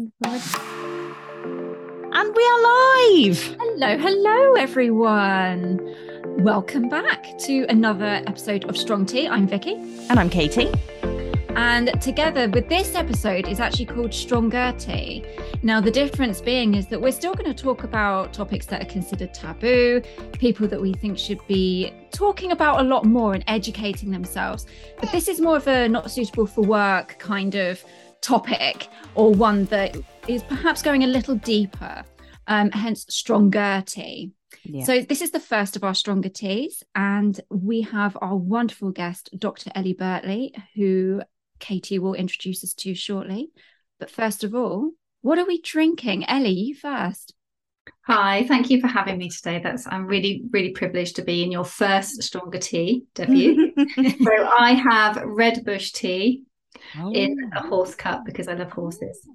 Mm-hmm. And we are live. Hello, hello, everyone. Welcome back to another episode of Strong Tea. I'm Vicky. And I'm Katie. And together with this episode is actually called Stronger Tea. Now, the difference being is that we're still going to talk about topics that are considered taboo, people that we think should be talking about a lot more and educating themselves. But this is more of a not suitable for work kind of topic or one that is perhaps going a little deeper, um, hence stronger tea. Yeah. So, this is the first of our stronger teas, and we have our wonderful guest, Dr. Ellie Birtley, who Katie will introduce us to shortly. But first of all, what are we drinking? Ellie, you first. Hi, thank you for having me today. That's I'm really, really privileged to be in your first stronger tea debut. so I have red bush tea oh. in a horse cup because I love horses.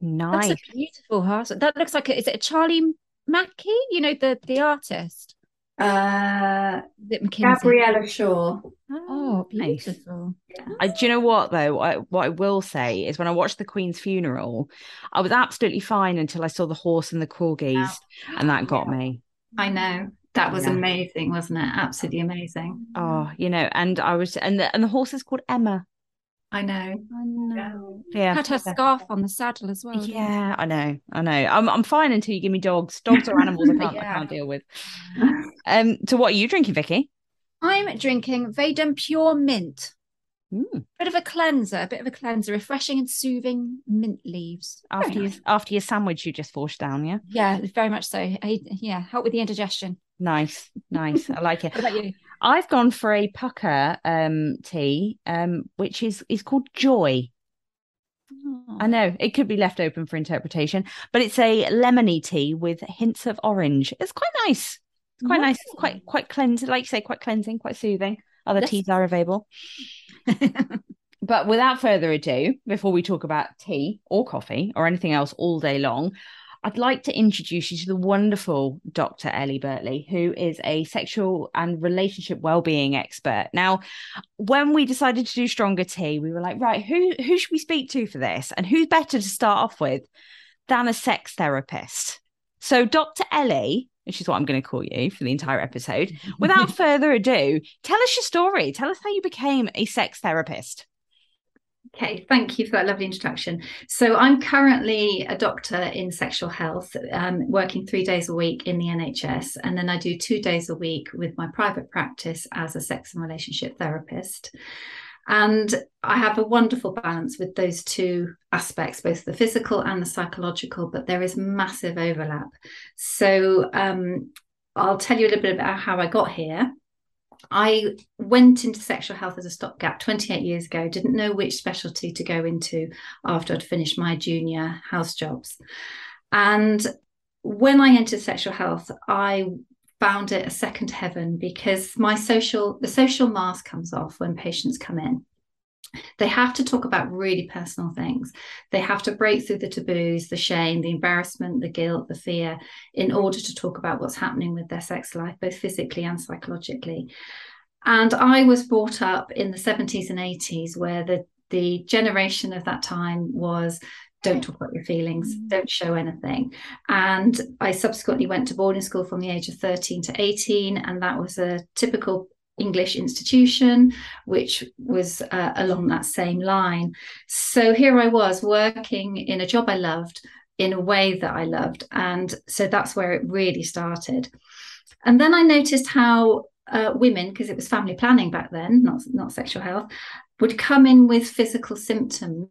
Nice. That's a beautiful horse. That looks like a, is it a Charlie Mackesy? You know the the artist. Uh, Gabriella Shaw. Oh, beautiful. Nice. I, do you know what though? I, what I will say is when I watched the Queen's funeral, I was absolutely fine until I saw the horse and the corgis, oh. and that got me. I know that was yeah. amazing, wasn't it? Absolutely amazing. Oh, you know, and I was, and the and the horse is called Emma. I know. I know. Yeah. Had her scarf on the saddle as well. Yeah, I know. I know. I'm I'm fine until you give me dogs. Dogs or animals I can't yeah. I can't deal with. Um so what are you drinking, Vicky? I'm drinking Vaden Pure Mint. Mm. Bit of a cleanser, a bit of a cleanser, refreshing and soothing mint leaves. After nice. your after your sandwich you just forced down, yeah? Yeah, very much so. I, yeah, help with the indigestion. Nice, nice. I like it. what about you? I've gone for a Pukka um, tea, um, which is is called Joy. Oh. I know it could be left open for interpretation, but it's a lemony tea with hints of orange. It's quite nice. It's quite nice. It's quite quite cleansing, like you say, quite cleansing, quite soothing. Other teas are available. but without further ado, before we talk about tea or coffee or anything else all day long, I'd like to introduce you to the wonderful Dr. Ellie Birtley, who is a sexual and relationship well-being expert. Now, when we decided to do Stronger Tea, we were like, right, who who should we speak to for this? And who's better to start off with than a sex therapist? So, Dr. Ellie, which is what I'm going to call you for the entire episode, without further ado, tell us your story. Tell us how you became a sex therapist. Okay, thank you for that lovely introduction. So, I'm currently a doctor in sexual health, um, working three days a week in the NHS, and then I do two days a week with my private practice as a sex and relationship therapist. And I have a wonderful balance with those two aspects, both the physical and the psychological, but there is massive overlap. So, um, I'll tell you a little bit about how I got here. I went into sexual health as a stopgap 28 years ago, didn't know which specialty to go into after I'd finished my junior house jobs. And when I entered sexual health, I found it a second heaven because my social the social mask comes off when patients come in they have to talk about really personal things. They have to break through the taboos, the shame, the embarrassment, the guilt, the fear, in order to talk about what's happening with their sex life, both physically and psychologically. And I was brought up in the 70s and 80s where the, the generation of that time was don't talk about your feelings, mm. don't show anything. And I subsequently went to boarding school from the age of 13 to 18, and that was a typical English institution, which was uh, along that same line. So here I was working in a job I loved in a way that I loved. And so that's where it really started. And then I noticed how uh, women, because it was family planning back then, not, not sexual health, would come in with physical symptoms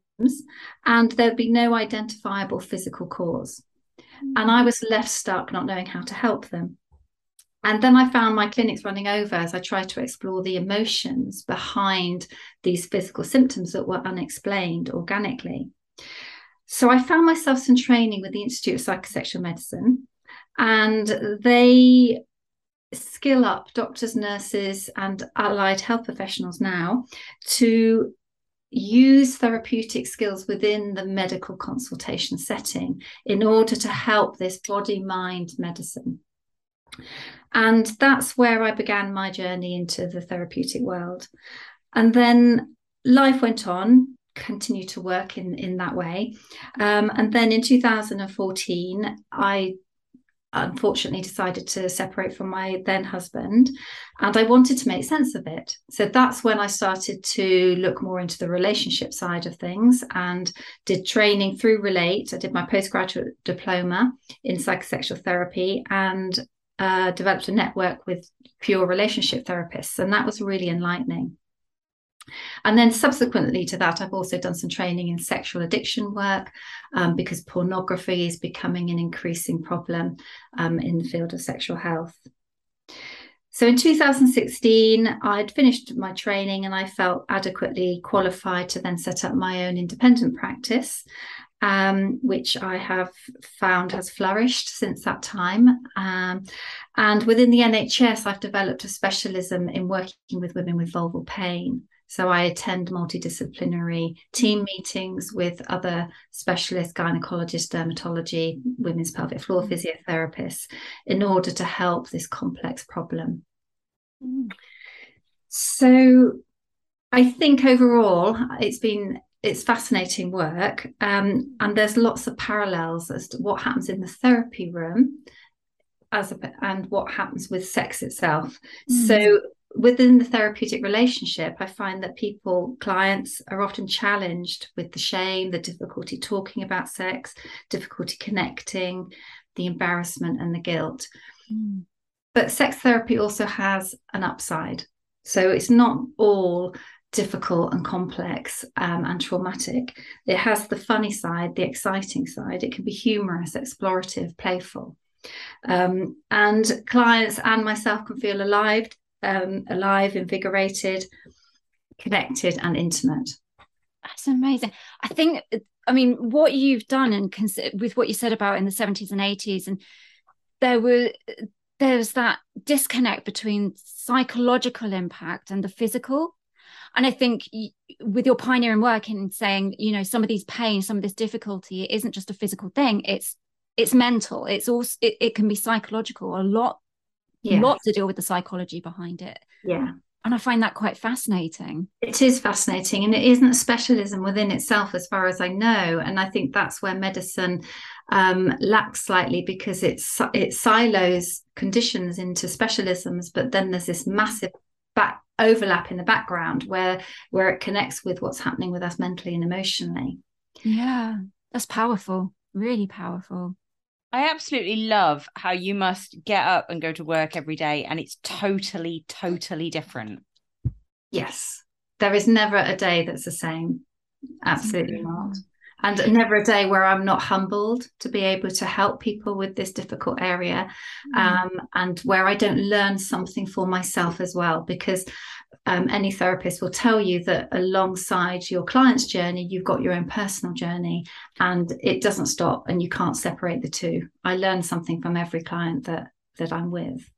and there'd be no identifiable physical cause. And I was left stuck not knowing how to help them. And then I found my clinics running over as I tried to explore the emotions behind these physical symptoms that were unexplained organically. So I found myself some training with the Institute of Psychosexual Medicine, and they skill up doctors, nurses, and allied health professionals now to use therapeutic skills within the medical consultation setting in order to help this body mind medicine. And that's where I began my journey into the therapeutic world. And then life went on. continued to work in in that way. Um, and then in 2014, I unfortunately decided to separate from my then husband and I wanted to make sense of it. So that's when I started to look more into the relationship side of things and did training through Relate. I did my postgraduate diploma in psychosexual therapy and uh, developed a network with pure relationship therapists. And that was really enlightening. And then subsequently to that, I've also done some training in sexual addiction work um, because pornography is becoming an increasing problem um, in the field of sexual health. So in 2016, I'd finished my training and I felt adequately qualified to then set up my own independent practice, um, which I have found has flourished since that time. Um, and within the NHS, I've developed a specialism in working with women with vulval pain. So I attend multidisciplinary team meetings with other specialists, gynecologists, dermatology, women's pelvic floor mm. physiotherapists, in order to help this complex problem. Mm. So I think overall it's been it's fascinating work, um, and there's lots of parallels as to what happens in the therapy room as a, and what happens with sex itself. Mm. So within the therapeutic relationship, I find that people, clients, are often challenged with the shame, the difficulty talking about sex, difficulty connecting, the embarrassment, and the guilt. Mm. But sex therapy also has an upside. So it's not all difficult and complex um, and traumatic. It has the funny side, the exciting side. It can be humorous, explorative, playful. Um, and clients and myself can feel alive um, alive, invigorated, connected, and intimate. That's amazing. I think, I mean, what you've done and cons- with what you said about in the 70s and 80s, and there were there's that disconnect between psychological impact and the physical. And I think with your pioneering work in saying, you know, some of these pain, some of this difficulty, it isn't just a physical thing. It's it's mental. It's also it, it can be psychological. A lot yeah. lot to deal with the psychology behind it. Yeah. And I find that quite fascinating. It is fascinating. And it isn't a specialism within itself, as far as I know. And I think that's where medicine um, lacks slightly because it's it silos conditions into specialisms, but then there's this massive back overlap in the background where where it connects with what's happening with us mentally and emotionally. Yeah, that's powerful. Really powerful. I absolutely love how you must get up and go to work every day and it's totally, totally different. Yes. There is never a day that's the same. Absolutely not. And never a day where I'm not humbled to be able to help people with this difficult area mm. um, and where I don't learn something for myself as well. Because um, any therapist will tell you that alongside your client's journey, you've got your own personal journey and it doesn't stop and you can't separate the two. I learn something from every client that that I'm with.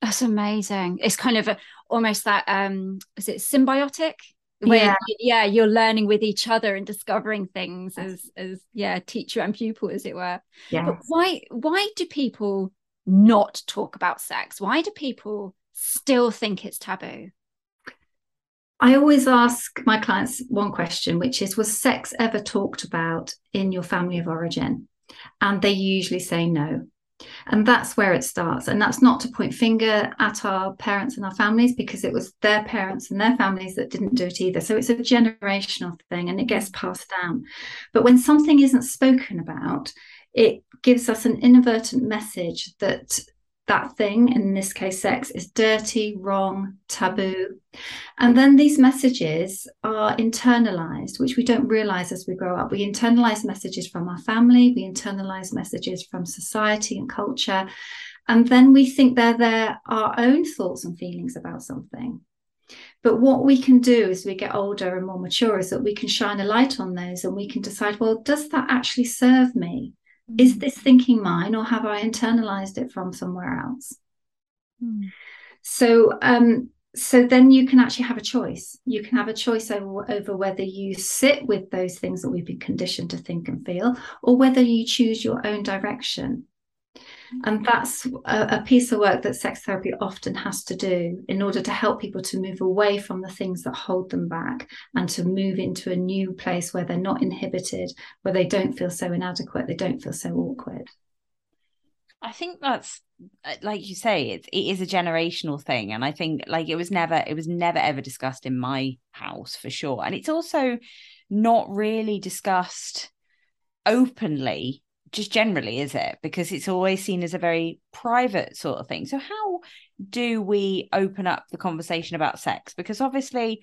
That's amazing. It's kind of a, almost that um is it symbiotic? Where yeah. yeah, you're learning with each other and discovering things as as yeah, teacher and pupil, as it were. Yeah. But why why do people not talk about sex? Why do people still think it's taboo? I always ask my clients one question, which is Was sex ever talked about in your family of origin? And they usually say no. And that's where it starts. And that's not to point finger at our parents and our families because it was their parents and their families that didn't do it either. So it's a generational thing and it gets mm. passed down. But when something isn't spoken about, it gives us an inadvertent message that that thing, in this case sex, is dirty, wrong, taboo. And then these messages are internalized, which we don't realize as we grow up. We internalize messages from our family, we internalize messages from society and culture. And then we think they're their our own thoughts and feelings about something. But what we can do as we get older and more mature is that we can shine a light on those and we can decide, well, does that actually serve me? Is this thinking mine or have I internalized it from somewhere else? Mm. So, um, so then you can actually have a choice. You can have a choice over, over whether you sit with those things that we've been conditioned to think and feel, or whether you choose your own direction. And that's a, a, piece of work that sex therapy often has to do in order to help people to move away from the things that hold them back and to move into a new place where they're not inhibited, where they don't feel so inadequate, they don't feel so awkward. I think that's uh, like you say, it's it is a generational thing. And I think like it was never, it was never ever discussed in my house for sure. And it's also not really discussed openly just generally is it? Because it's always seen as a very private sort of thing. So how do we open up the conversation about sex? Because obviously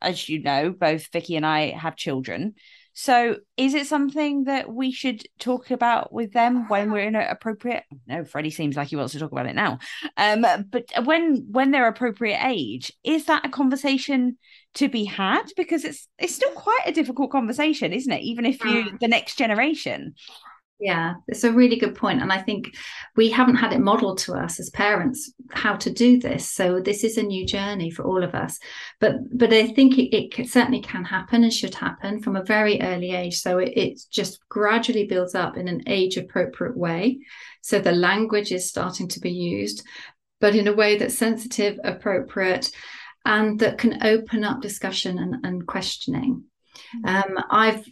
as you know both vicky and i have children. So is it something that we should talk about with them when we're in an appropriate no freddie seems like he wants to talk about it now um but when when they're appropriate age is that a conversation to be had? Because it's it's still quite a difficult conversation isn't it? Even if you mm. the next generation yeah, it's a really good point. And I think we haven't had it modeled to us as parents how to do this. So this is a new journey for all of us. But but I think it, it certainly can happen and should happen from a very early age. So it, it just gradually builds up in an age appropriate way. So the language is starting to be used, but in a way that's sensitive, appropriate, and that can open up discussion and, and questioning. Mm-hmm. Um, I've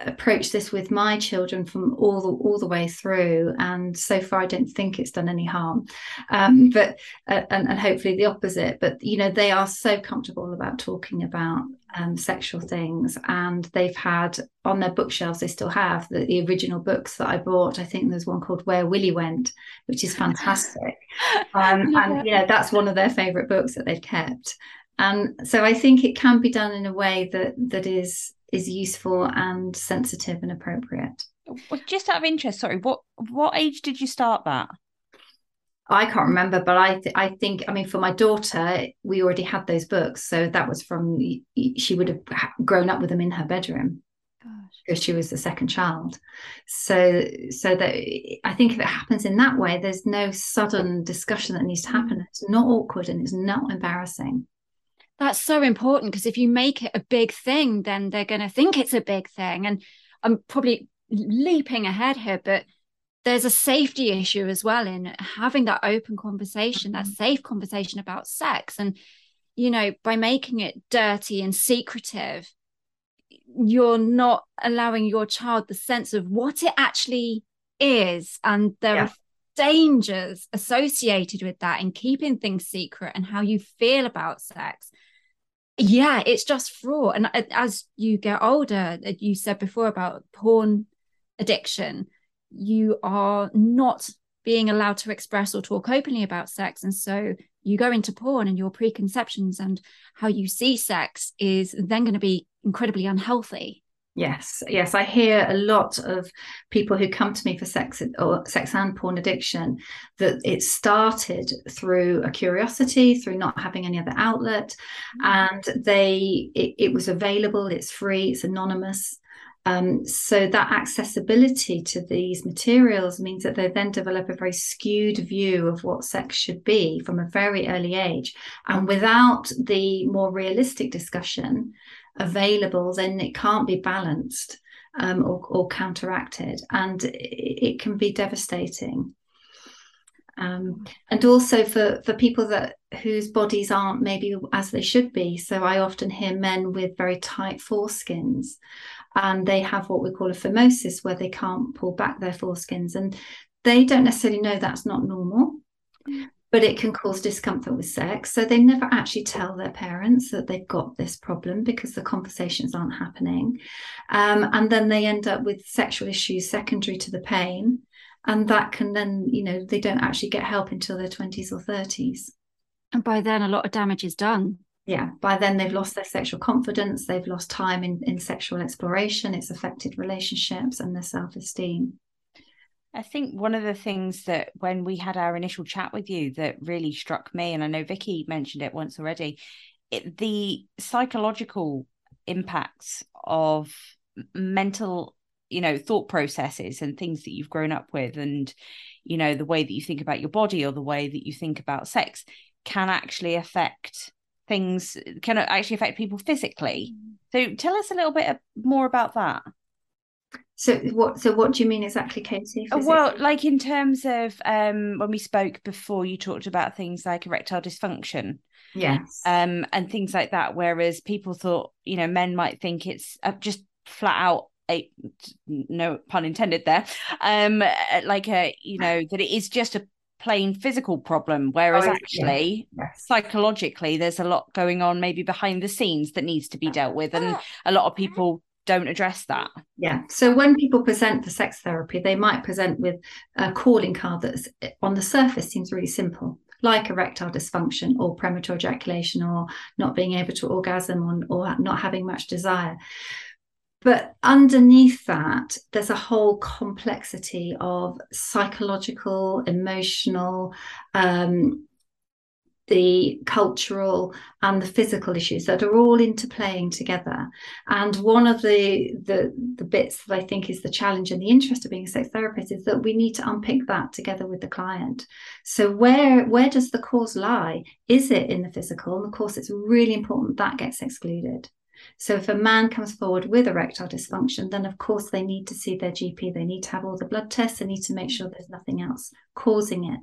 approach this with my children from all the all the way through and so far i don't think it's done any harm. Um, but uh, and, and hopefully the opposite but you know they are so comfortable about talking about um, sexual things and they've had on their bookshelves they still have the, the original books that i bought. I think there's one called where willie went which is fantastic. Um, and you know that's one of their favorite books that they've kept. And so i think it can be done in a way that that is is useful and sensitive and appropriate. Just out of interest, sorry, what what age did you start that? I can't remember, but I th- I think I mean for my daughter, we already had those books, so that was from she would have grown up with them in her bedroom because she was the second child. So so that I think if it happens in that way, there's no sudden discussion that needs to happen. Mm. It's not awkward and it's not embarrassing. That's so important because if you make it a big thing, then they're going to think it's a big thing. And I'm probably leaping ahead here, but there's a safety issue as well in having that open conversation, that mm-hmm. safe conversation about sex. And, you know, by making it dirty and secretive, you're not allowing your child the sense of what it actually is. And there yeah. are dangers associated with that in keeping things secret and how you feel about sex yeah it's just fraught. And uh, as you get older you said before about porn addiction you are not being allowed to express or talk openly about sex. And so you go into porn and your preconceptions and how you see sex is then going to be incredibly unhealthy Yes, yes, I hear a lot of people who come to me for sex or sex and porn addiction that it started through a curiosity, through not having any other outlet, mm-hmm. and they it, it, was available, it's free, it's anonymous. Um, so that accessibility to these materials means that they then develop a very skewed view of what sex should be from a very early age, and without the more realistic discussion available, then it can't be balanced um, or, or, counteracted, and it, it, can be devastating. Um, and also for for people that whose bodies aren't maybe as they should be. So I often hear men with very tight foreskins, and they have what we call a phimosis, where they can't pull back their foreskins, and they don't necessarily know that's not normal but it can cause discomfort with sex. So they never actually tell their parents that they've got this problem because the conversations aren't happening. Um, and then they end up with sexual issues secondary to the pain. And that can then, you know, they don't actually get help until their 20s or 30s. And by then, a lot of damage is done. Yeah, by then they've lost their sexual confidence, they've lost time in, in sexual exploration, it's affected relationships and their self esteem. I think one of the things that when we had our initial chat with you that really struck me, and I know Vicky mentioned it once already, it, the psychological impacts of mental, you know, thought processes and things that you've grown up with, and you know, the way that you think about your body or the way that you think about sex can actually affect things, can actually affect people physically. Mm. So tell us a little bit more about that. So what? So what do you mean exactly, Katie? Uh, well, like in terms of um, when we spoke before, you talked about things like erectile dysfunction, yes, um, and things like that. Whereas people thought, you know, men might think it's uh, just flat out a no pun intended there, um, uh, like a you know that it is just a plain physical problem whereas oh, actually yes. psychologically there's a lot going on maybe behind the scenes that needs to be dealt with and a lot of people don't address that. Yeah. So when people present for sex therapy, they might present with a calling card that's on the surface seems really simple, like erectile dysfunction or premature ejaculation or not being able to orgasm or, or not having much desire. But underneath that, there's a whole complexity of psychological, emotional, um, the cultural and the physical issues that are all interplaying together. And one of the, the the bits that I think is the challenge and the interest of being a sex therapist is that we need to unpick that together with the client. So where where does the cause lie? Is it in the physical? And of course, it's really important that gets excluded. So if a man comes forward with erectile dysfunction, then of course they need to see their GP. They need to have all the blood tests. They need to make sure there's nothing else causing it.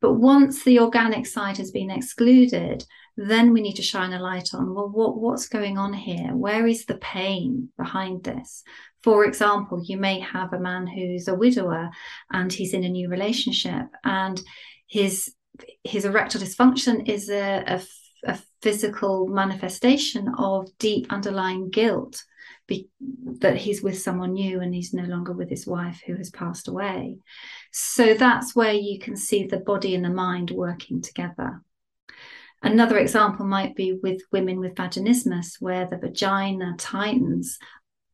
But once the organic side has been excluded, then we need to shine a light on well, what, what's going on here? Where is the pain behind this? For example, you may have a man who's a widower and he's in a new relationship and his his erectile dysfunction is a, a a physical manifestation of deep underlying guilt be, that he's with someone new and he's no longer with his wife who has passed away. So that's where you can see the body and the mind working together. Another example might be with women with vaginismus, where the vagina tightens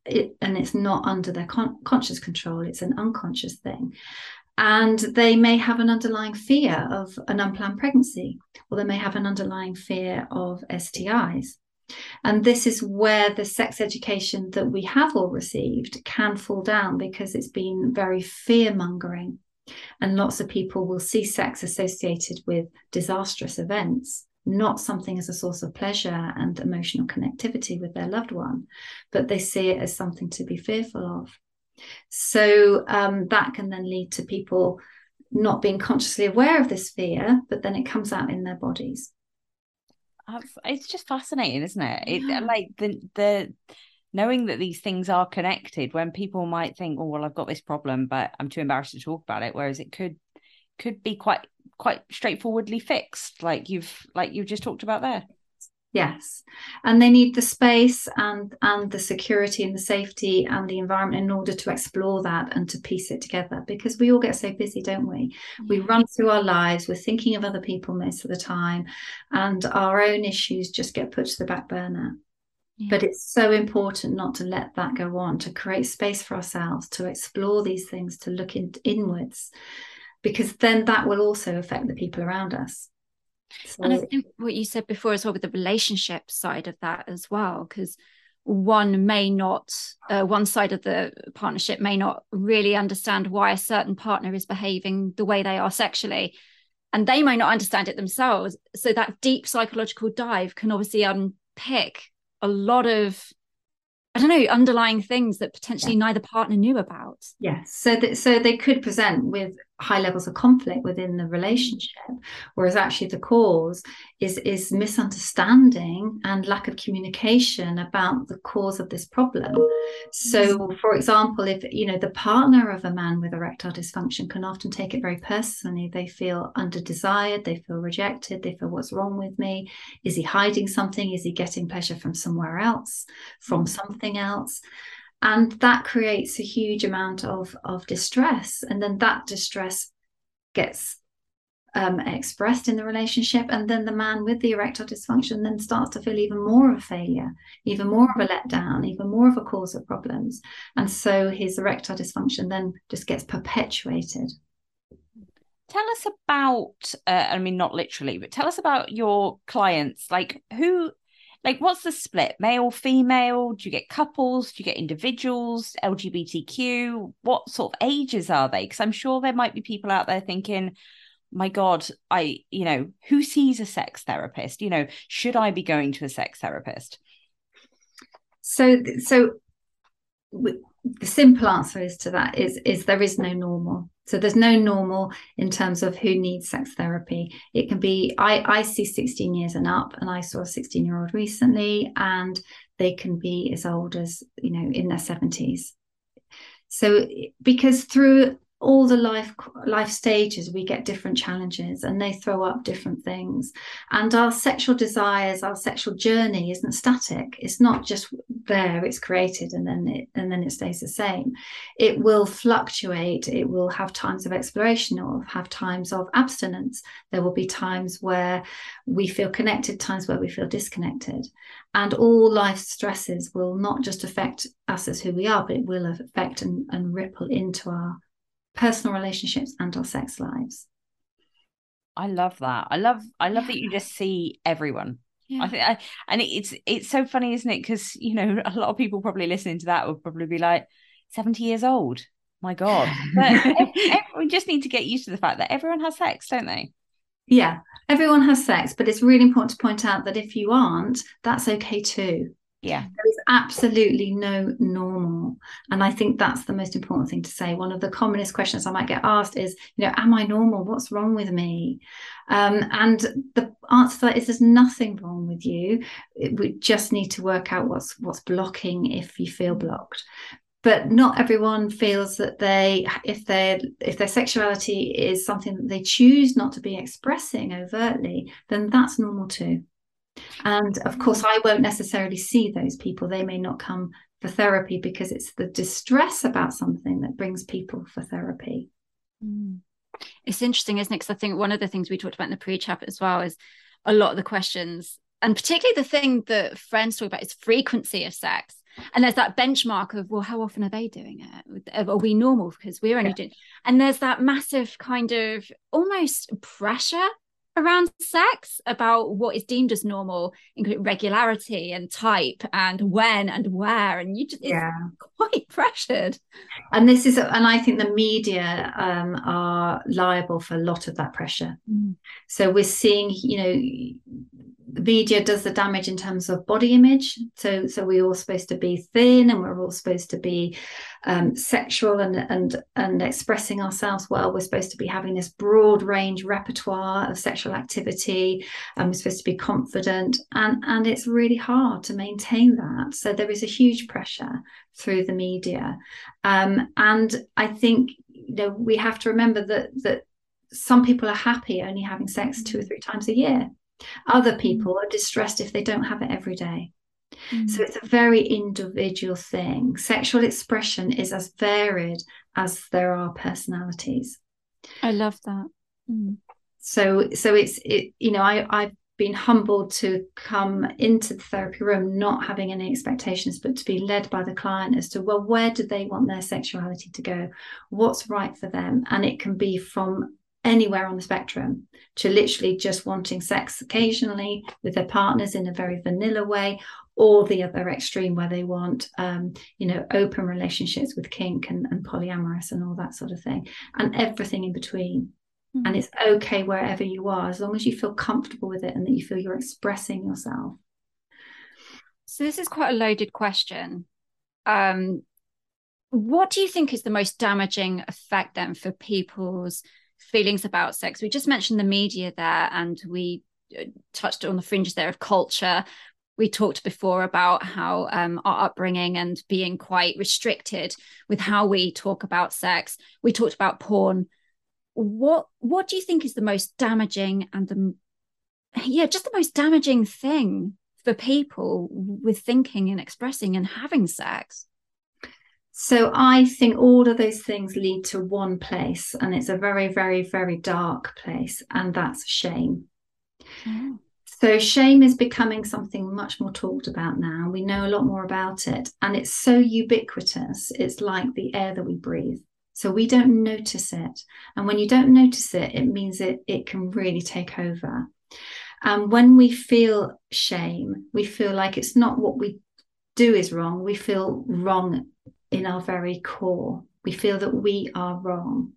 it, and it's not under their con- conscious control, it's an unconscious thing and they may have an underlying fear of an unplanned pregnancy, or they may have an underlying fear of STIs. And this is where the sex education that we have all received can fall down because it's been very fear mongering. And lots of people will see sex associated with disastrous events, not something as a source of pleasure and emotional connectivity with their loved one, but they see it as something to be fearful of. So um, that can then lead to people not being consciously aware of this fear, but then it comes out in their bodies. It's just fascinating, isn't it? It yeah. like the the knowing that these things are connected. When people might think, "Oh, well, I've got this problem, but I'm too embarrassed to talk about it," whereas it could could be quite quite straightforwardly fixed, like you've like you just talked about there yes and they need the space and and the security and the safety and the environment in order to explore that and to piece it together because we all get so busy don't we we run through our lives we're thinking of other people most of the time and our own issues just get put to the back burner yeah. But it's so important not to let that go on, to create space for ourselves, to explore these things, to look in, inwards, because then that will also affect the people around us. So, and I think what you said before as well with the relationship side of that as well, because one may not, uh, one side of the partnership may not really understand why a certain partner is behaving the way they are sexually. And they may not understand it themselves. So that deep psychological dive can obviously unpick a lot of I don't know, underlying things that potentially yeah. neither partner knew about. Yes. So that so they could present with high levels of conflict within the mm-hmm. relationship whereas actually the cause is is misunderstanding and lack of communication about the cause of this problem. So mm-hmm. for example if you know the partner of a man with erectile dysfunction can often take it very personally. They feel under desired they feel rejected they feel what's wrong with me? Is he hiding something? Is he getting pleasure from somewhere else from mm-hmm. something else and that creates a huge amount of of distress and then that distress gets um, expressed in the relationship and then the man with the erectile dysfunction then starts to feel even more of a failure even more of a letdown even more of a cause of problems and so his erectile dysfunction then just gets perpetuated. Tell us about uh, i mean not literally but tell us about your clients. Like who like what's the split? Male female? Do you get couples? Do you get individuals? Lgbtq what sort of ages are they? Because i'm sure there might be people out there thinking my god i you know who sees a sex therapist? You know should i be going to a sex therapist? So so the simple answer is to that is is there is no normal. So there's no normal in terms of who needs sex therapy. It can be i i see 16 years and up and i saw a 16 year old recently and they can be as old as you know in their 70s so because through all the life life stages we get different challenges and they throw up different things. And our sexual desires our sexual journey isn't static. It's not just there it's created and then it and then it stays the same. It will fluctuate. It will have times of exploration or have times of abstinence. There will be times where we feel connected times where we feel disconnected. And all life stresses will not just affect us as who we are but it will affect and, and ripple into our personal relationships and our sex lives. I love that. I love I love yeah. that you just see everyone. Yeah. I think I, and it's it's so funny, isn't it? Because you know, a lot of people probably listening to that would probably be like, 70 years old. My God. But we just need to get used to the fact that everyone has sex, don't they? Yeah, everyone has sex, but it's really important to point out that if you aren't, that's okay too. Yeah. There is absolutely no normal. And I think that's the most important thing to say. One of the commonest questions I might get asked is, you know, am I normal? What's wrong with me? Um, and the answer to that is there's nothing wrong with you. We just need to work out what's what's blocking if you feel blocked but not everyone feels that they if their if their sexuality is something that they choose not to be expressing overtly then that's normal too and of course. I won't necessarily see those people. They may not come for therapy because it's the distress about something that brings people for therapy. Mm. It's interesting, isn't it? Because I think one of the things we talked about in the pre chat as well is a lot of the questions, and particularly the thing that friends talk about is frequency of sex. And there's that benchmark of, well, how often are they doing it? Are we normal? Because we're only yeah. doing, and there's that massive kind of almost pressure around sex about what is deemed as normal including regularity and type and when and where and you just yeah. quite pressured. And this is and i think the media um, are liable for a lot of that pressure. Mm. so we're seeing you know media does the damage in terms of body image. So, so we're all supposed to be thin, and we're all supposed to be um, sexual and and and expressing ourselves well. We're supposed to be having this broad range repertoire of sexual activity, and we're supposed to be confident. And and it's really hard to maintain that. So there is a huge pressure through the media, um, and I think you know we have to remember that that some people are happy only having sex two or three times a year other mm. people are distressed if they don't have it every day. Mm. So it's a very individual thing. Sexual expression is as varied as there are personalities. I love that. Mm. So so it's it, you know, I I've been humbled to come into the therapy room not having any expectations, but to be led by the client as to well, where do they want their sexuality to go? What's right for them? And it can be from anywhere on the spectrum to literally just wanting sex occasionally with their partners in a very vanilla way or the other extreme where they want um, you know open relationships with kink and, and, polyamorous and all that sort of thing and everything in between. Mm-hmm. and it's okay wherever you are as long as you feel comfortable with it and that you feel you're expressing yourself. So this is quite a loaded question. Um, what do you think is the most damaging effect then for people's feelings about sex. We just mentioned the media there, and we uh, touched on the fringes there of culture. We talked before about how um, our upbringing and being quite restricted with how we talk about sex. We talked about porn. What what do you think is the most damaging and the yeah just the most damaging thing for people with thinking and expressing and having sex? So I think all of those things lead to one place, and it's a very, very, very dark place, and that's shame. Mm. So shame is becoming something much more talked about now. We know a lot more about it, and it's so ubiquitous. It's like the air that we breathe. So we don't notice it. And when you don't notice it, it means it, it can really take over. And when we feel shame, we feel like it's not what we do is wrong. We feel wrong in our very core. We feel that we are wrong.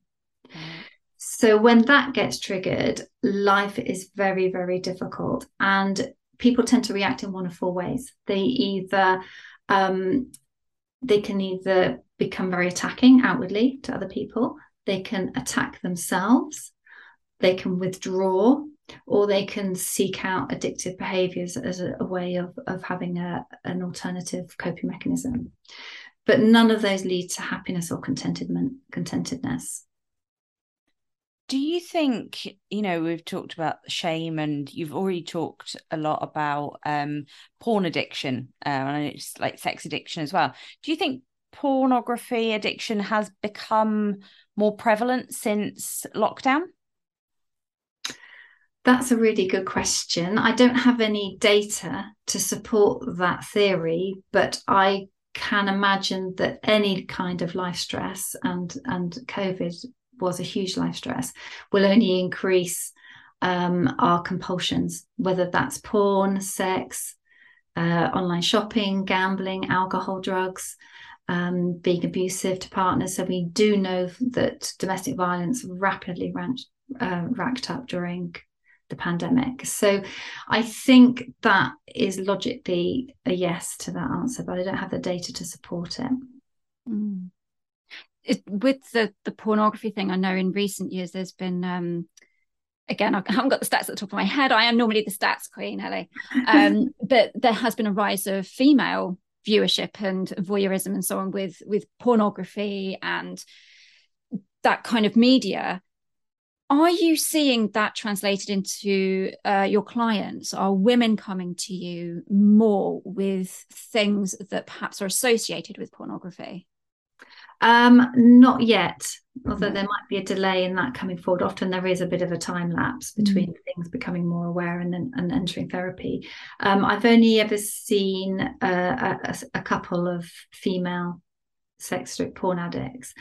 So when that gets triggered, life is very, very difficult. And people tend to react in one of four ways. They either um, they can either become very attacking outwardly to other people. They can attack themselves. They can withdraw, or they can seek out addictive behaviors as a, a way of, of having a, an alternative coping mechanism. But none of those lead to happiness or contentment, contentedness. Do you think you know we've talked about shame and you've already talked a lot about um porn addiction uh, and it's like sex addiction as well. Do you think pornography addiction has become more prevalent since lockdown? That's a really good question. I don't have any data to support that theory but i can imagine that any kind of life stress and and covid was a huge life stress will only increase um, our compulsions, whether that's porn, sex, uh, online shopping, gambling, alcohol, drugs, um, being abusive to partners. So we do know that domestic violence rapidly uh, racked up during the pandemic. So I think that is logically a yes to that answer, but I don't have the data to support it. Mm it, with the the pornography thing, I know in recent years there's been um, again I haven't got the stats at the top of my head. I am normally the stats queen, Ellie, um, but there has been a rise of female viewership and voyeurism and so on with with pornography and that kind of media. Are you seeing that translated into uh, your clients? Are women coming to you more with things that perhaps are associated with pornography? Um, not yet, although there might be a delay in that coming forward. Often there is a bit of a time lapse mm. between mm. things becoming more aware and then and entering therapy. Um, I've only ever seen uh, a, a, couple of female sex strip porn addicts.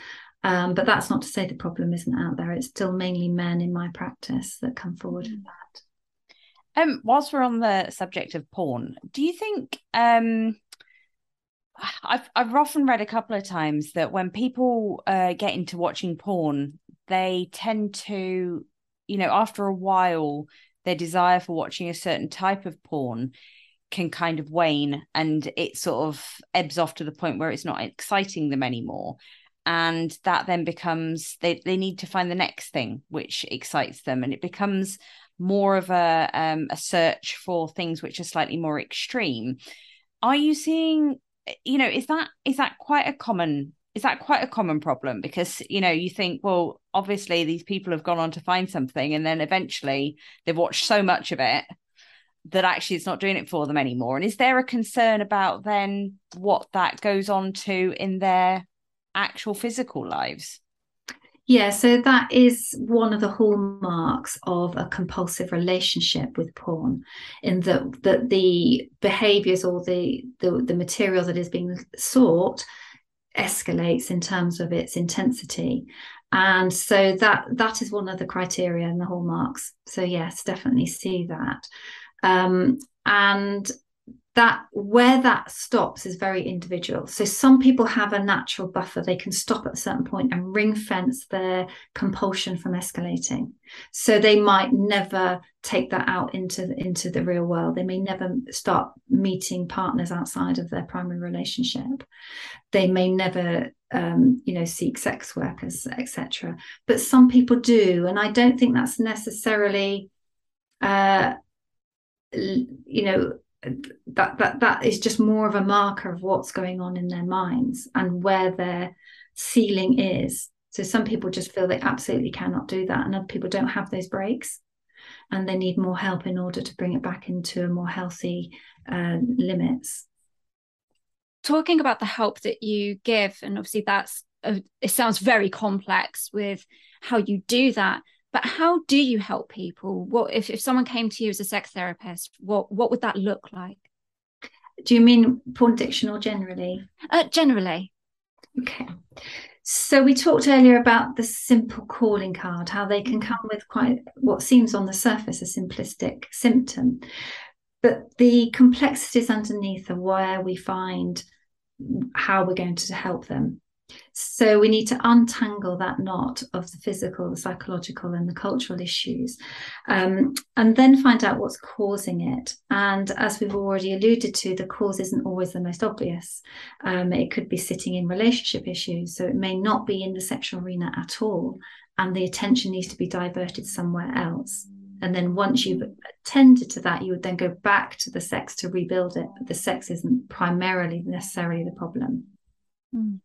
Um, but that's not to say the problem isn't out there. It's still mainly men in my practice that come forward mm. with that. Um, whilst we're on the subject of porn, do you think um I've I've often read a couple of times that when people uh, get into watching porn, they tend to, you know, after a while, their desire for watching a certain type of porn can kind of wane and it sort of ebbs off to the point where it's not exciting them anymore. And that then becomes they, they need to find the next thing which excites them. And it becomes more of a um, a search for things which are slightly more extreme. Are you seeing you know is that is that quite a common is that quite a common problem because you know you think well obviously these people have gone on to find something and then eventually they've watched so much of it that actually it's not doing it for them anymore and is there a concern about then what that goes on to in their actual physical lives yeah, so that is one of the hallmarks of a compulsive relationship with porn, in that that the behaviors or the, the the material that is being sought escalates in terms of its intensity. And so that that is one of the criteria and the hallmarks. So yes, definitely see that. Um, and that where that stops is very individual. So some people have a natural buffer; they can stop at a certain point and ring fence their compulsion from escalating. So they might never take that out into into the real world. They may never start meeting partners outside of their primary relationship. They may never, um, you know, seek sex workers, etc. But some people do, and I don't think that's necessarily. Uh, you know that that that is just more of a marker of what's going on in their minds and where their ceiling is. So some people just feel they absolutely cannot do that and other people don't have those breaks and they need more help in order to bring it back into a more healthy uh, limits. Talking about the help that you give and obviously that's a, it sounds very complex with how you do that but how do you help people? What if, if someone came to you as a sex therapist what what would that look like? Do you mean porn addiction or generally? Uh, generally. Okay. So we talked earlier about the simple calling card how they can come with quite what seems on the surface a simplistic symptom. But the complexities underneath are where we find how we're going to help them So we need to untangle that knot of the physical, the psychological, and the cultural issues, um, and then find out what's causing it. And as we've already alluded to, the cause isn't always the most obvious. Um, it could be sitting in relationship issues, so it may not be in the sexual arena at all, and the attention needs to be diverted somewhere else. And then once you've attended to that, you would then go back to the sex to rebuild it. But the sex isn't primarily necessarily the problem. Mm.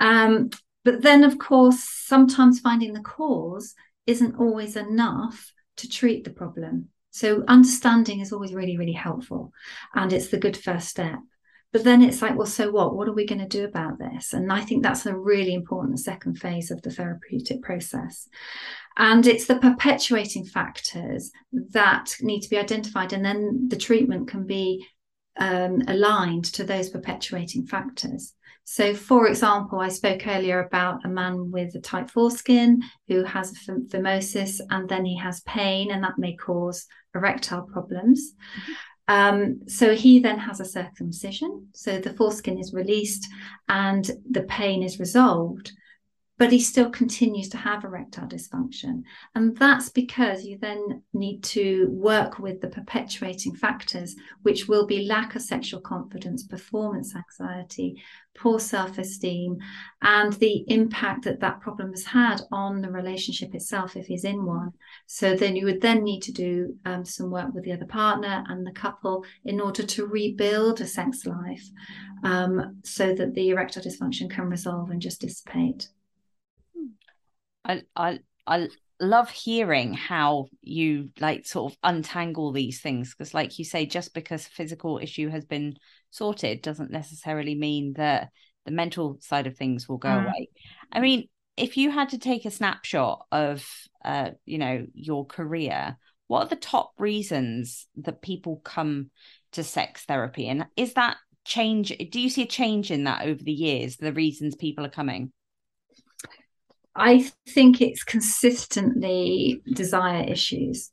Um, but then, of course, sometimes finding the cause isn't always enough to treat the problem. So, understanding is always really, really helpful. And it's the good first step. But then it's like, well, so what? What are we going to do about this? And I think that's a really important second phase of the therapeutic process. And it's the perpetuating factors that need to be identified. And then the treatment can be um, aligned to those perpetuating factors. So, for example, I spoke earlier about a man with a tight foreskin who has phimosis and then he has pain, and that may cause erectile problems. Mm-hmm. Um, so he then has a circumcision. So the foreskin is released and the pain is resolved but he still continues to have erectile dysfunction. And that's because you then need to work with the perpetuating factors, which will be lack of sexual confidence, performance anxiety, poor self esteem, and the impact that that problem has had on the relationship itself if he's in one. So then you would then need to do um, some work with the other partner and the couple in order to rebuild a sex life um, so that the erectile dysfunction can resolve and just dissipate. I I I love hearing how you like sort of untangle these things because like you say just because a physical issue has been sorted doesn't necessarily mean that the mental side of things will go mm. away. I mean if you had to take a snapshot of uh you know your career what are the top reasons that people come to sex therapy? And is that change do you see a change in that over the years the reasons people are coming I think it's consistently desire issues.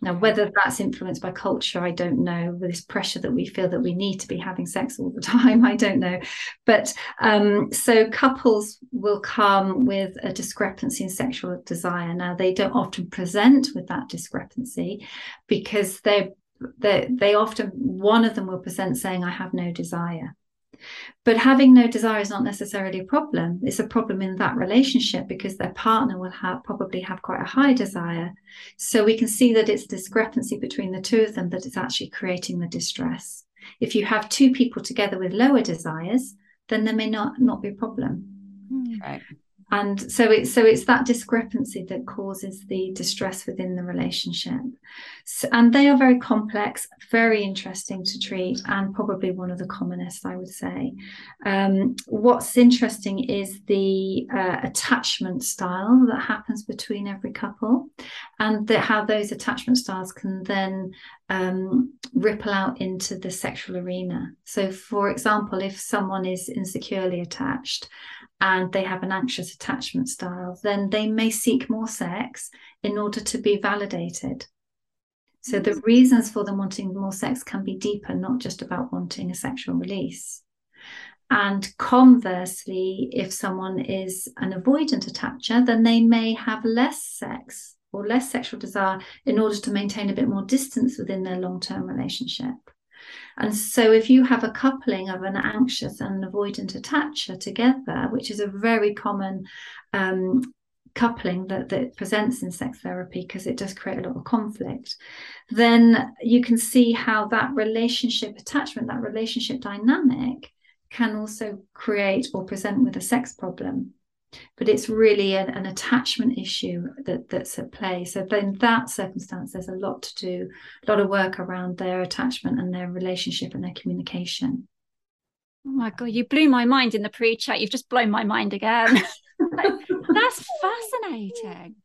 Now, whether that's influenced by culture, I don't know. This pressure that we feel that we need to be having sex all the time, I don't know. But um, so couples will come with a discrepancy in sexual desire. Now, they don't often present with that discrepancy because they they they often one of them will present saying, "I have no desire." But having no desire is not necessarily a problem. It's a problem in that relationship because their partner will have probably have quite a high desire. So we can see that it's discrepancy between the two of them that is actually creating the distress. If you have two people together with lower desires, then there may not not be a problem. Hmm. Right and so it's so it's that discrepancy that causes the distress within the relationship. So, and they are very complex very interesting to treat and probably one of the commonest i would say. Um, what's interesting is the uh, attachment style that happens between every couple and the, how those attachment styles can then um, ripple out into the sexual arena. So for example if someone is insecurely attached and they have an anxious attachment style, then they may seek more sex in order to be validated. So the mm. reasons for them wanting more sex can be deeper, not just about wanting a sexual release. And conversely, if someone is an avoidant attacher, then they may have less sex or less sexual desire in order to maintain a bit more distance within their long term relationship. And so, if you have a coupling of an anxious and an avoidant attacher together, which is a very common um, coupling that, that presents in sex therapy because it does create a lot of conflict, then you can see how that relationship attachment, that relationship dynamic can also create or present with a sex problem but it's really an, an, attachment issue that that's at play. So in that circumstance there's a lot to do a lot of work around their attachment and their relationship and their communication. Oh my god you blew my mind in the pre-chat. You've just blown my mind again. That's fascinating.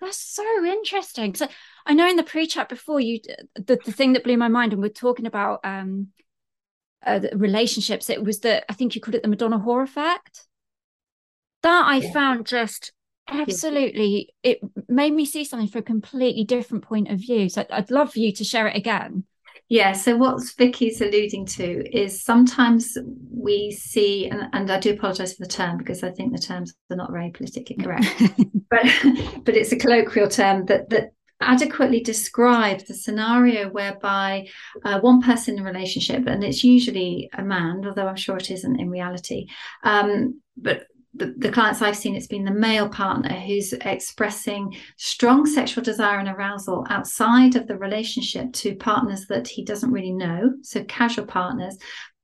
That's so interesting. So i know in the pre-chat before you the, the thing that blew my mind and we're talking about um uh, relationships it was the i think you called it the madonna whore effect that I yeah. found just absolutely it made me see something from a completely different point of view. So i'd love for you to share it again. Yeah, so what Vicky's alluding to is sometimes we see, and, and I do apologise for the term because I think the terms are not very politically correct, but but it's a colloquial term that that adequately describes the scenario whereby uh, one person in a relationship, and it's usually a man, although I'm sure it isn't in reality, um, but the, the, clients I've seen, it's been the male partner who's expressing strong sexual desire and arousal outside of the relationship to partners that he doesn't really know, so casual partners.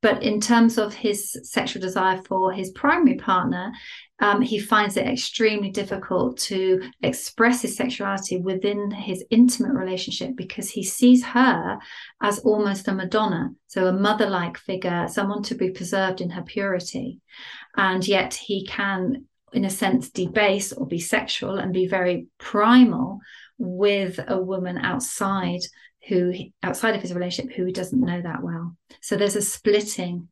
But in terms of his sexual desire for his primary partner, um, he finds it extremely difficult to express his sexuality within his intimate relationship because he sees her as almost a Madonna, so a mother like figure, someone to be preserved in her purity and yet he can in a sense debase or be sexual and be very primal with a woman outside who outside of his relationship who doesn't know that well. So there's a splitting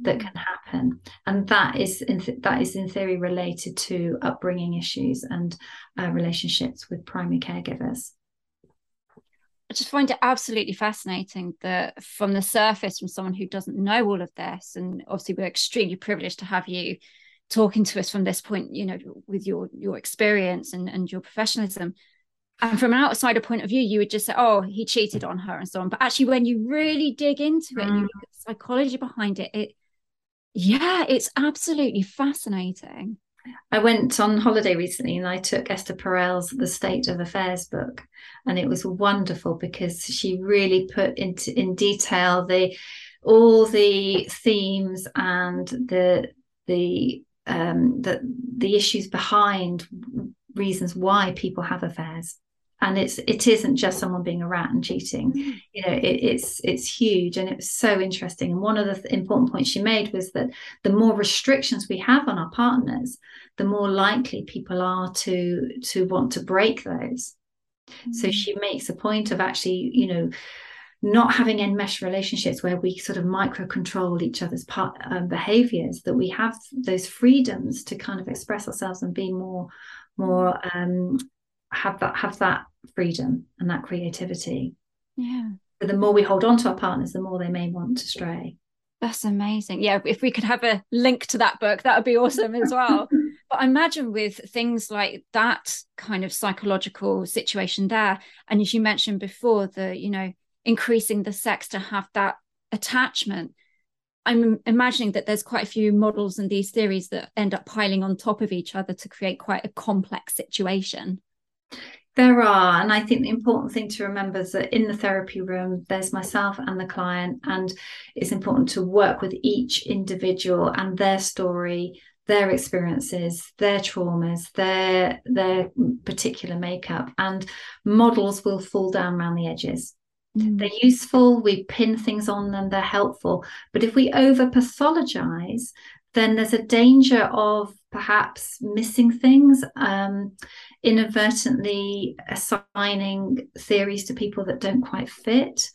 that can happen. And that is in th- that is in theory related to upbringing issues and uh, relationships with primary caregivers I just find it absolutely fascinating that from the surface, from someone who doesn't know all of this, and obviously we're extremely privileged to have you talking to us from this point, you know, with your your experience and, and your professionalism. And from an outsider point of view, you would just say, oh, he cheated on her and so on. But actually, when you really dig into it, mm. and you mm. look at the psychology behind it, it yeah, it's absolutely fascinating. I went on holiday recently and I took Esther Perel's The State of Affairs book, and it was wonderful because she really put into in detail the all the themes and the the um, the the issues behind reasons why people have affairs and it's it isn't just someone being a rat and cheating mm. you know it, it's it's huge and it was so interesting and one of the th- important points she made was that the more restrictions we have on our partners the more likely people are to to want to break those mm. so she makes a point of actually you know not having enmeshed relationships where we sort of micro control each other's part, um, behaviors that we have those freedoms to kind of express ourselves and be more more um, have that have that freedom and that creativity. Yeah. But the more we hold on to our partners, the more they may want to stray. That's amazing. Yeah, if we could have a link to that book, that would be awesome as well. but I imagine with things like that kind of psychological situation there, and as you mentioned before, the you know increasing the sex to have that attachment. I'm imagining that there's quite a few models and these theories that end up piling on top of each other to create quite a complex situation. There are, and I think the important thing to remember is that in the therapy room, there's myself and the client, and it's important to work with each individual and their story, their experiences, their traumas, their their particular makeup, and models will fall down around the edges. Mm. They're useful, we pin things on them, they're helpful. But if we over pathologize, then there's a danger of perhaps missing things. Um, inadvertently assigning theories to people that don't quite fit.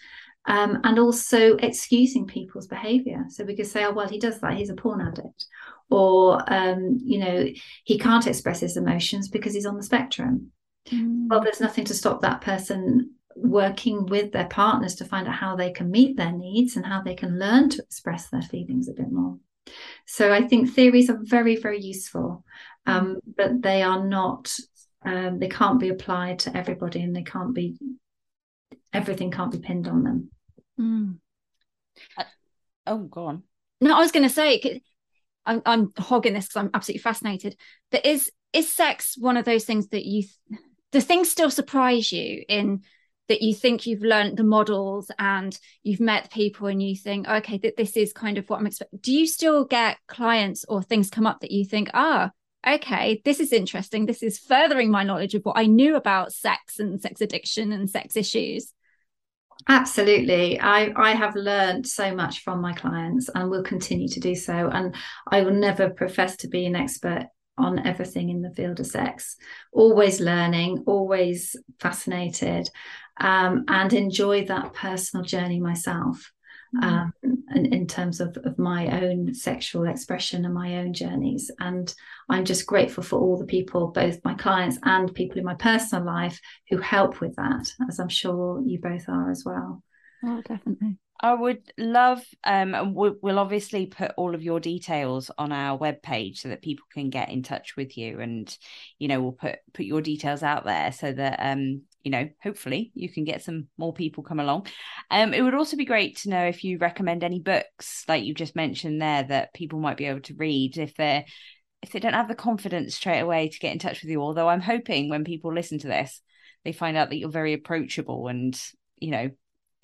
Um, and also excusing people's behavior. So we could say, oh, well, he does that, he's a porn addict. Or, um, you know, he can't express his emotions because he's on the spectrum. Mm. Well, there's nothing to stop that person working with their partners to find out how they can meet their needs and how they can learn to express their feelings a bit more. So I think theories are very, very useful, um, but they are not um, they can't be applied to everybody and they can't be everything can't be pinned on them mm. uh, oh go on no i was going to say I'm, I'm hogging this because i'm absolutely fascinated but is is sex one of those things that you the things still surprise you in that you think you've learned the models and you've met people and you think okay that this is kind of what i'm expecting do you still get clients or things come up that you think ah okay, this is interesting. This is furthering my knowledge of what I knew about sex and sex addiction and sex issues. Absolutely. I, I have learned so much from my clients and will continue to do so. And I will never profess to be an expert on everything in the field of sex. Always learning, always fascinated, um, and enjoy that personal journey myself. Mm. um, in, in, terms of, of my own sexual expression and my own journeys. And I'm just grateful for all the people, both my clients and people in my personal life, who help with that, as I'm sure you both are as well. Oh, definitely. I would love, um, and we'll obviously put all of your details on our webpage so that people can get in touch with you, and you know, we'll put put your details out there so that um, you know, hopefully you can get some more people come along. Um, it would also be great to know if you recommend any books, like you just mentioned there, that people might be able to read if they're if they don't have the confidence straight away to get in touch with you. Although I'm hoping when people listen to this, they find out that you're very approachable and you know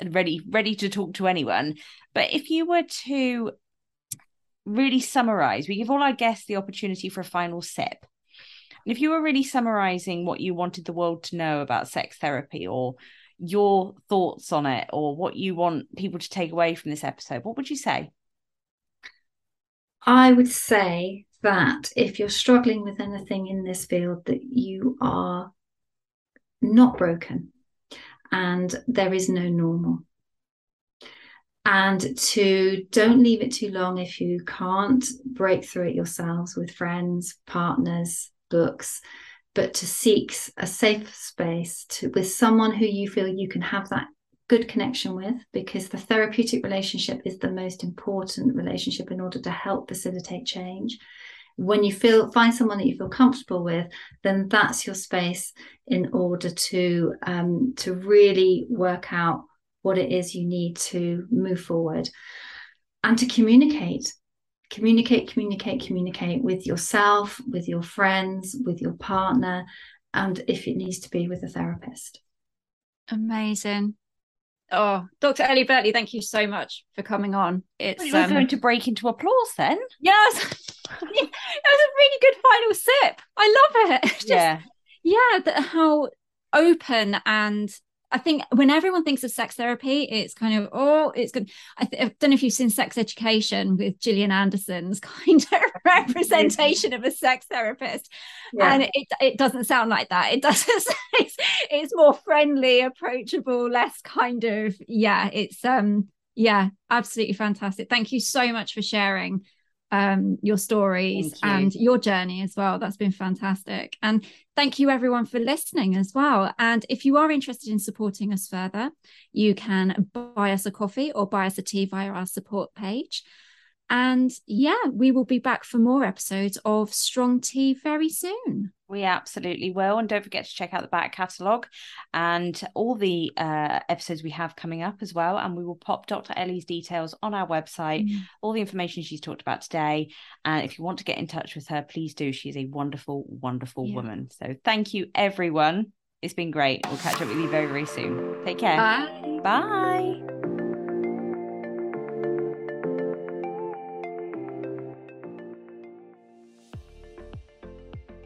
ready ready to talk to anyone but if you were to really summarize we give all our guests the opportunity for a final sip and if you were really summarizing what you wanted the world to know about sex therapy or your thoughts on it or what you want people to take away from this episode what would you say i would say that if you're struggling with anything in this field that you are not broken and there is no normal. And to don't leave it too long if you can't break through it yourselves with friends, partners, books, but to seek a safe space to with someone who you feel you can have that good connection with because the therapeutic relationship is the most important relationship in order to help facilitate change. When you feel find someone that you feel comfortable with then that's your space in order to um, to really work out what it is you need to move forward. And to communicate communicate communicate communicate with yourself with your friends with your partner and if it needs to be with a therapist amazing Oh, Dr. Ellie Birtley, thank you so much for coming on. It's well, um, going to break into applause then. Yes, that was a really good final sip. I love it. Just, yeah, yeah. The, how open and I think when everyone thinks of sex therapy, it's kind of oh, it's good. I, th- I, don't know if you've seen Sex Education with Gillian Anderson's kind of representation of a sex therapist, yeah. and it it doesn't sound like that. It doesn't. It's, it's more friendly, approachable, less kind of yeah. It's um yeah, absolutely fantastic. Thank you so much for sharing um, your stories you. and your journey as well. That's been fantastic. And thank you everyone for listening as well. And if you are interested in supporting us further, you can buy us a coffee or buy us a tea via our support page. And yeah, we will be back for more episodes of Strong Tea very soon. We absolutely will. And don't forget to check out the back catalogue and all the uh, episodes we have coming up as well. And we will pop Dr. Ellie's details on our website, mm. all the information she's talked about today. And if you want to get in touch with her, please do. She's a wonderful, wonderful yeah. woman. So thank you, everyone. It's been great. We'll catch up with you very, very soon. Take care. Bye. Bye.